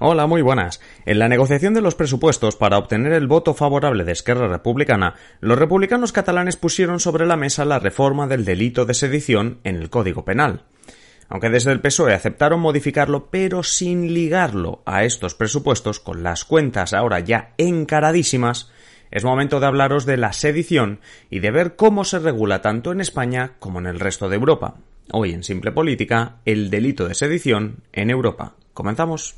Hola, muy buenas. En la negociación de los presupuestos para obtener el voto favorable de Esquerra Republicana, los republicanos catalanes pusieron sobre la mesa la reforma del delito de sedición en el Código Penal. Aunque desde el PSOE aceptaron modificarlo, pero sin ligarlo a estos presupuestos, con las cuentas ahora ya encaradísimas, es momento de hablaros de la sedición y de ver cómo se regula tanto en España como en el resto de Europa. Hoy en Simple Política, el delito de sedición en Europa. ¿Comenzamos?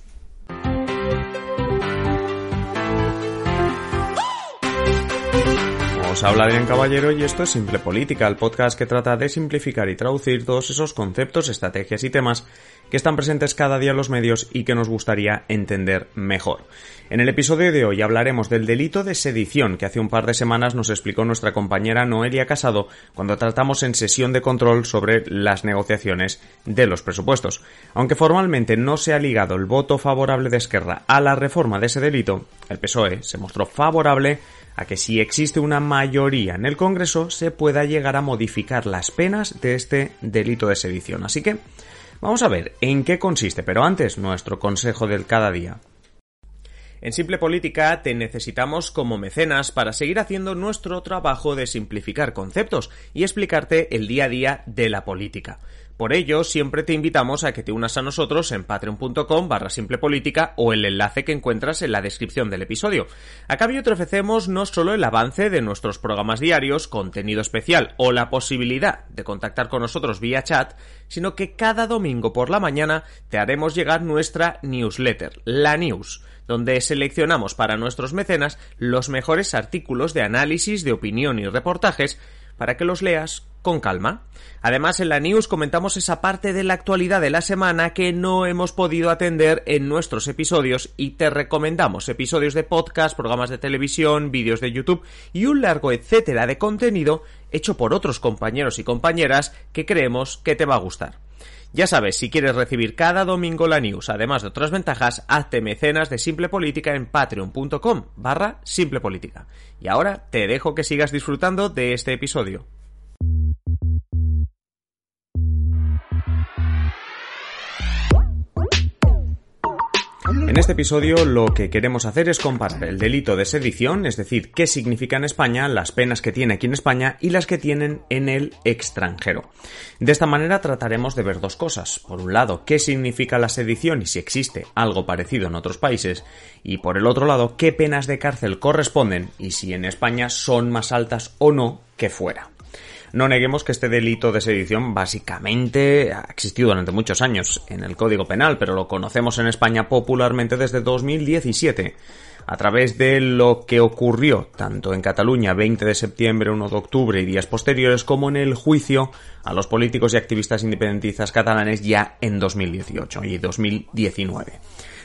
Os habla Adrián Caballero y esto es Simple Política, el podcast que trata de simplificar y traducir todos esos conceptos, estrategias y temas que están presentes cada día en los medios y que nos gustaría entender mejor. En el episodio de hoy hablaremos del delito de sedición que hace un par de semanas nos explicó nuestra compañera Noelia Casado cuando tratamos en sesión de control sobre las negociaciones de los presupuestos. Aunque formalmente no se ha ligado el voto favorable de Esquerra a la reforma de ese delito, el PSOE se mostró favorable a que si existe una mayoría en el Congreso se pueda llegar a modificar las penas de este delito de sedición. Así que vamos a ver en qué consiste, pero antes nuestro consejo del cada día. En Simple Política te necesitamos como mecenas para seguir haciendo nuestro trabajo de simplificar conceptos y explicarte el día a día de la política. Por ello, siempre te invitamos a que te unas a nosotros en patreon.com barra simple política o el enlace que encuentras en la descripción del episodio. A cambio te ofrecemos no solo el avance de nuestros programas diarios, contenido especial o la posibilidad de contactar con nosotros vía chat, sino que cada domingo por la mañana te haremos llegar nuestra newsletter, la news donde seleccionamos para nuestros mecenas los mejores artículos de análisis, de opinión y reportajes para que los leas con calma. Además, en la news comentamos esa parte de la actualidad de la semana que no hemos podido atender en nuestros episodios y te recomendamos episodios de podcast, programas de televisión, vídeos de YouTube y un largo etcétera de contenido hecho por otros compañeros y compañeras que creemos que te va a gustar. Ya sabes, si quieres recibir cada domingo la news, además de otras ventajas, hazte mecenas de Simple Política en patreon.com barra Simple Política. Y ahora te dejo que sigas disfrutando de este episodio. Este episodio lo que queremos hacer es comparar el delito de sedición, es decir, qué significa en España, las penas que tiene aquí en España y las que tienen en el extranjero. De esta manera trataremos de ver dos cosas. Por un lado, qué significa la sedición y si existe algo parecido en otros países. Y por el otro lado, qué penas de cárcel corresponden y si en España son más altas o no que fuera. No neguemos que este delito de sedición básicamente ha existido durante muchos años en el Código Penal, pero lo conocemos en España popularmente desde 2017 a través de lo que ocurrió tanto en Cataluña 20 de septiembre, 1 de octubre y días posteriores como en el juicio a los políticos y activistas independentistas catalanes ya en 2018 y 2019.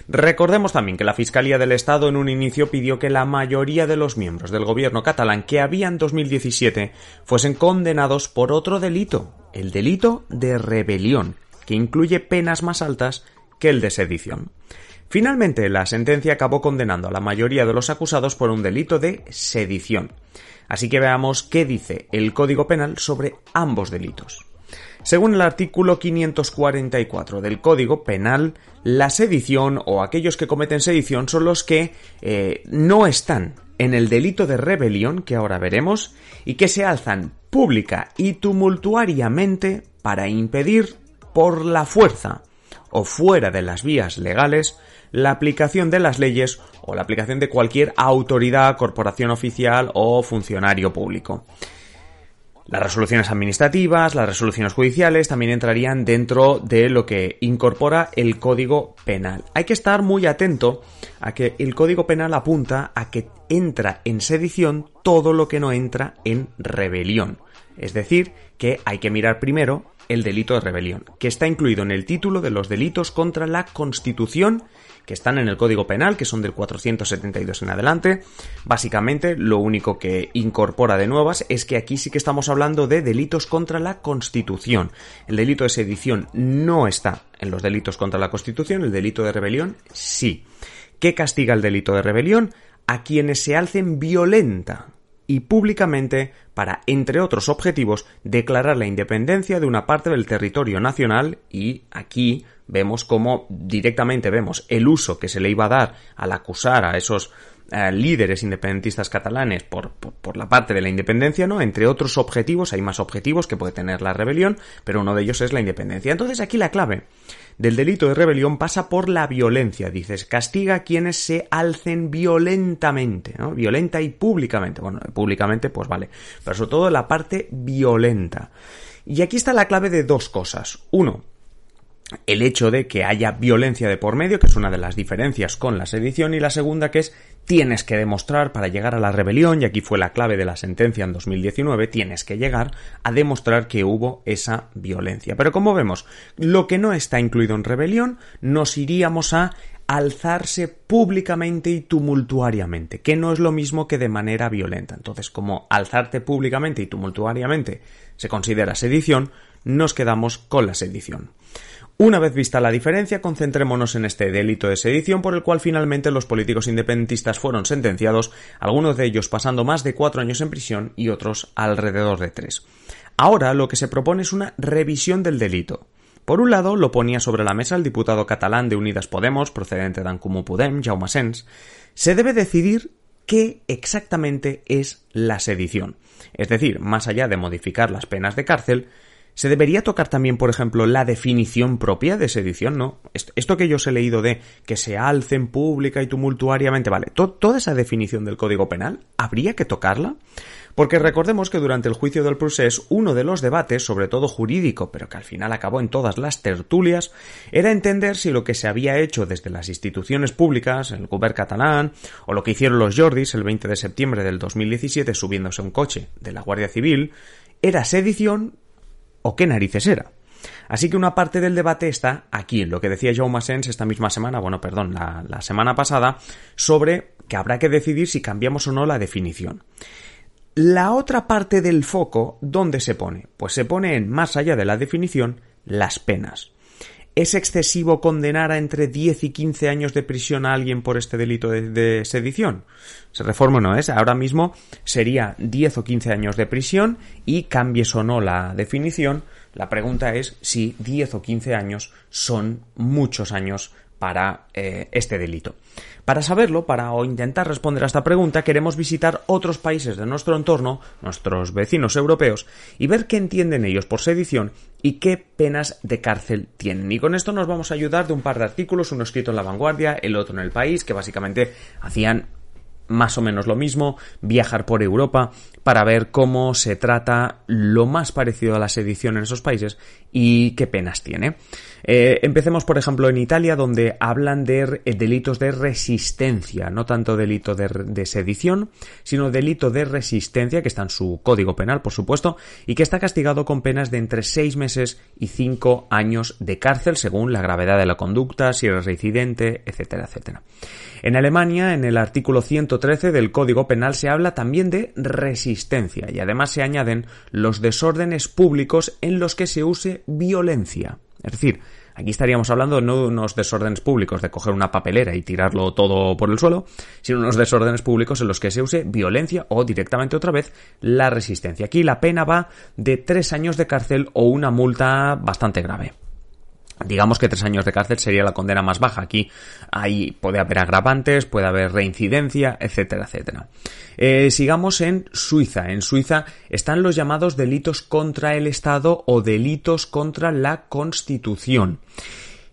Recordemos también que la Fiscalía del Estado en un inicio pidió que la mayoría de los miembros del gobierno catalán que había en 2017 fuesen condenados por otro delito, el delito de rebelión, que incluye penas más altas que el de sedición. Finalmente, la sentencia acabó condenando a la mayoría de los acusados por un delito de sedición. Así que veamos qué dice el Código Penal sobre ambos delitos. Según el artículo 544 del Código Penal, la sedición o aquellos que cometen sedición son los que eh, no están en el delito de rebelión, que ahora veremos, y que se alzan pública y tumultuariamente para impedir por la fuerza o fuera de las vías legales la aplicación de las leyes o la aplicación de cualquier autoridad, corporación oficial o funcionario público. Las resoluciones administrativas, las resoluciones judiciales también entrarían dentro de lo que incorpora el Código Penal. Hay que estar muy atento a que el Código Penal apunta a que entra en sedición todo lo que no entra en rebelión. Es decir, que hay que mirar primero el delito de rebelión, que está incluido en el título de los delitos contra la Constitución que están en el Código Penal, que son del 472 en adelante. Básicamente, lo único que incorpora de nuevas es que aquí sí que estamos hablando de delitos contra la Constitución. El delito de sedición no está en los delitos contra la Constitución, el delito de rebelión sí. ¿Qué castiga el delito de rebelión? A quienes se alcen violenta y públicamente para, entre otros objetivos, declarar la independencia de una parte del territorio nacional y aquí vemos cómo directamente vemos el uso que se le iba a dar al acusar a esos eh, líderes independentistas catalanes por, por, la parte de la independencia, ¿no? Entre otros objetivos, hay más objetivos que puede tener la rebelión, pero uno de ellos es la independencia. Entonces aquí la clave del delito de rebelión pasa por la violencia, dices, castiga a quienes se alcen violentamente. Violenta y públicamente. Bueno, públicamente, pues vale, pero sobre todo la parte violenta. Y aquí está la clave de dos cosas. Uno, el hecho de que haya violencia de por medio, que es una de las diferencias con la sedición, y la segunda que es tienes que demostrar para llegar a la rebelión, y aquí fue la clave de la sentencia en 2019, tienes que llegar a demostrar que hubo esa violencia. Pero como vemos, lo que no está incluido en rebelión, nos iríamos a alzarse públicamente y tumultuariamente, que no es lo mismo que de manera violenta. Entonces, como alzarte públicamente y tumultuariamente se considera sedición, nos quedamos con la sedición. Una vez vista la diferencia, concentrémonos en este delito de sedición por el cual finalmente los políticos independentistas fueron sentenciados, algunos de ellos pasando más de cuatro años en prisión y otros alrededor de tres. Ahora lo que se propone es una revisión del delito. Por un lado, lo ponía sobre la mesa el diputado catalán de Unidas Podemos, procedente de Ancumú Podem, Jaume Sens. Se debe decidir qué exactamente es la sedición. Es decir, más allá de modificar las penas de cárcel, se debería tocar también, por ejemplo, la definición propia de sedición, ¿no? Esto que yo os he leído de que se alcen pública y tumultuariamente, vale, toda esa definición del Código Penal, ¿habría que tocarla? Porque recordemos que durante el juicio del procés uno de los debates, sobre todo jurídico, pero que al final acabó en todas las tertulias, era entender si lo que se había hecho desde las instituciones públicas, el Govern catalán, o lo que hicieron los Jordis el 20 de septiembre del 2017 subiéndose un coche de la Guardia Civil, era sedición o qué narices era. Así que una parte del debate está aquí, en lo que decía Jaume Sens esta misma semana, bueno, perdón, la, la semana pasada, sobre que habrá que decidir si cambiamos o no la definición. La otra parte del foco, ¿dónde se pone? Pues se pone en, más allá de la definición, las penas. ¿Es excesivo condenar a entre 10 y 15 años de prisión a alguien por este delito de, sedición? Se reforma no es. Ahora mismo sería 10 o 15 años de prisión y cambies o no la definición. La pregunta es si 10 o 15 años son muchos años para eh, este delito. Para saberlo, para o intentar responder a esta pregunta, queremos visitar otros países de nuestro entorno, nuestros vecinos europeos, y ver qué entienden ellos por sedición y qué penas de cárcel tienen. Y con esto nos vamos a ayudar de un par de artículos, uno escrito en La Vanguardia, el otro en El País, que básicamente hacían más o menos lo mismo, viajar por Europa para ver cómo se trata lo más parecido a la sedición en esos países y qué penas tiene. Eh, empecemos, por ejemplo, en Italia, donde hablan de eh, delitos de resistencia, no tanto delito de, sedición, sino delito de resistencia, que está en su código penal, por supuesto, y que está castigado con penas de entre seis meses y cinco años de cárcel, según la gravedad de la conducta, si eres reincidente, etcétera, etcétera. En Alemania, en el artículo 113 del Código Penal se habla también de resistencia y además se añaden los desórdenes públicos en los que se use violencia. Es decir, aquí estaríamos hablando no de unos desórdenes públicos de coger una papelera y tirarlo todo por el suelo, sino unos desórdenes públicos en los que se use violencia o directamente otra vez la resistencia. Aquí la pena va de tres años de cárcel o una multa bastante grave. Digamos que tres años de cárcel sería la condena más baja. Aquí ahí puede haber agravantes, puede haber reincidencia, etcétera, etcétera. Eh, sigamos en Suiza. En Suiza están los llamados delitos contra el Estado o delitos contra la Constitución.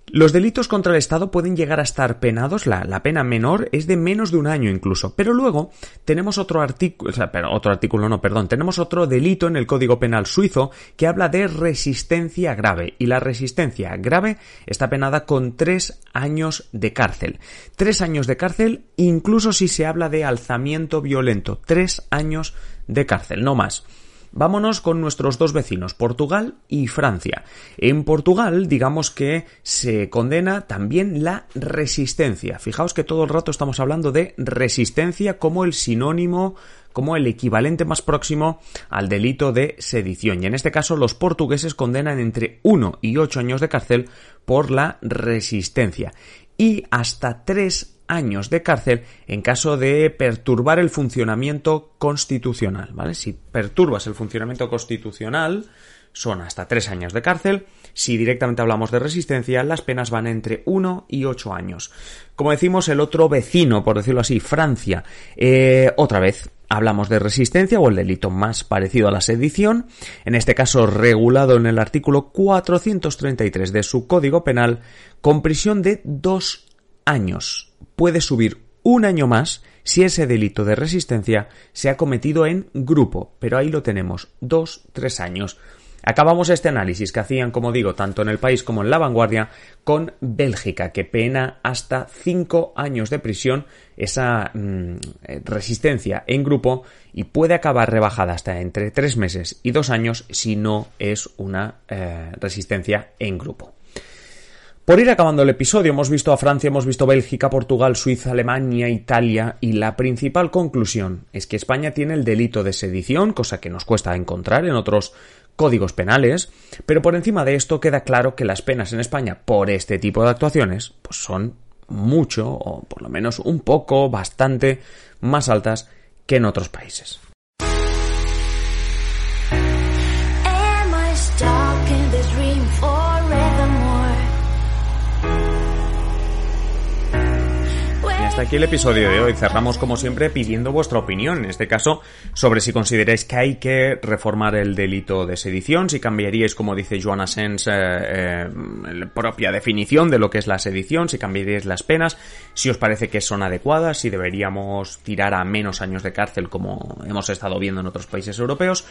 Los delitos contra el Estado pueden llegar a estar penados, la, pena menor es de menos de un año incluso, pero luego tenemos otro artículo, otro artículo no, perdón, tenemos otro delito en el Código Penal suizo que habla de resistencia grave y la resistencia grave está penada con tres años de cárcel. Tres años de cárcel incluso si se habla de alzamiento violento, tres años de cárcel, no más. Vámonos con nuestros dos vecinos, Portugal y Francia. En Portugal, digamos que se condena también la resistencia. Fijaos que todo el rato estamos hablando de resistencia como el sinónimo como el equivalente más próximo al delito de sedición. Y en este caso los portugueses condenan entre 1 y 8 años de cárcel por la resistencia y hasta 3 años de cárcel en caso de perturbar el funcionamiento constitucional, ¿vale? Si perturbas el funcionamiento constitucional, son hasta 3 años de cárcel. Si directamente hablamos de resistencia, las penas van entre 1 y 8 años. Como decimos, el otro vecino, por decirlo así, Francia, eh, otra vez, hablamos de resistencia o el delito más parecido a la sedición, en este caso regulado en el artículo 433 de su Código Penal, con prisión de dos años. Puede subir un año más si ese delito de resistencia se ha cometido en grupo, pero ahí lo tenemos, dos, tres años. Acabamos este análisis que hacían, como digo, tanto en el país como en la vanguardia, con Bélgica, que pena hasta cinco años de prisión esa mm, resistencia en grupo y puede acabar rebajada hasta entre tres meses y dos años si no es una eh, resistencia en grupo. Por ir acabando el episodio, hemos visto a Francia, hemos visto Bélgica, Portugal, Suiza, Alemania, Italia y la principal conclusión es que España tiene el delito de sedición, cosa que nos cuesta encontrar en otros códigos penales, pero por encima de esto queda claro que las penas en España por este tipo de actuaciones pues son mucho o por lo menos un poco, bastante más altas que en otros países. Hasta aquí el episodio de hoy. Cerramos como siempre pidiendo vuestra opinión, en este caso, sobre si consideráis que hay que reformar el delito de sedición, si cambiaríais, como dice Joana Sens, eh, eh, la propia definición de lo que es la sedición, si cambiaríais las penas, si os parece que son adecuadas, si deberíamos tirar a menos años de cárcel como hemos estado viendo en otros países europeos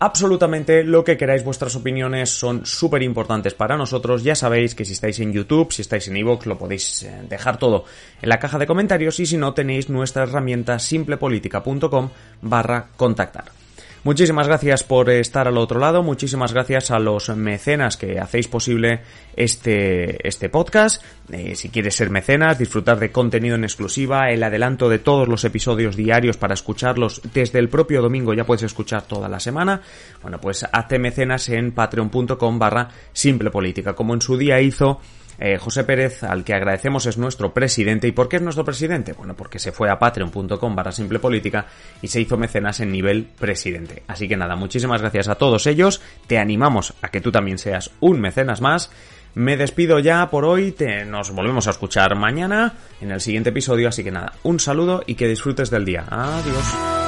absolutamente lo que queráis. Vuestras opiniones son súper importantes para nosotros. Ya sabéis que si estáis en YouTube, si estáis en iVoox, lo podéis eh, dejar todo en la caja de comentarios y si no tenéis nuestra herramienta simplepolitica.com barra contactar. Muchísimas gracias por estar al otro lado, muchísimas gracias a los mecenas que hacéis posible este, este podcast. Eh, si quieres ser mecenas, disfrutar de contenido en exclusiva, el adelanto de todos los episodios diarios para escucharlos desde el propio domingo, ya puedes escuchar toda la semana. Bueno, pues hazte mecenas en patreon.com barra simple política, como en su día hizo eh, José Pérez, al que agradecemos, es nuestro presidente. ¿Y por qué es nuestro presidente? Bueno, porque se fue a patreon.com barra simple política y se hizo mecenas en nivel presidente. Así que nada, muchísimas gracias a todos ellos. Te animamos a que tú también seas un mecenas más. Me despido ya por hoy, te, nos volvemos a escuchar mañana en el siguiente episodio, así que nada, un saludo y que disfrutes del día. Adiós.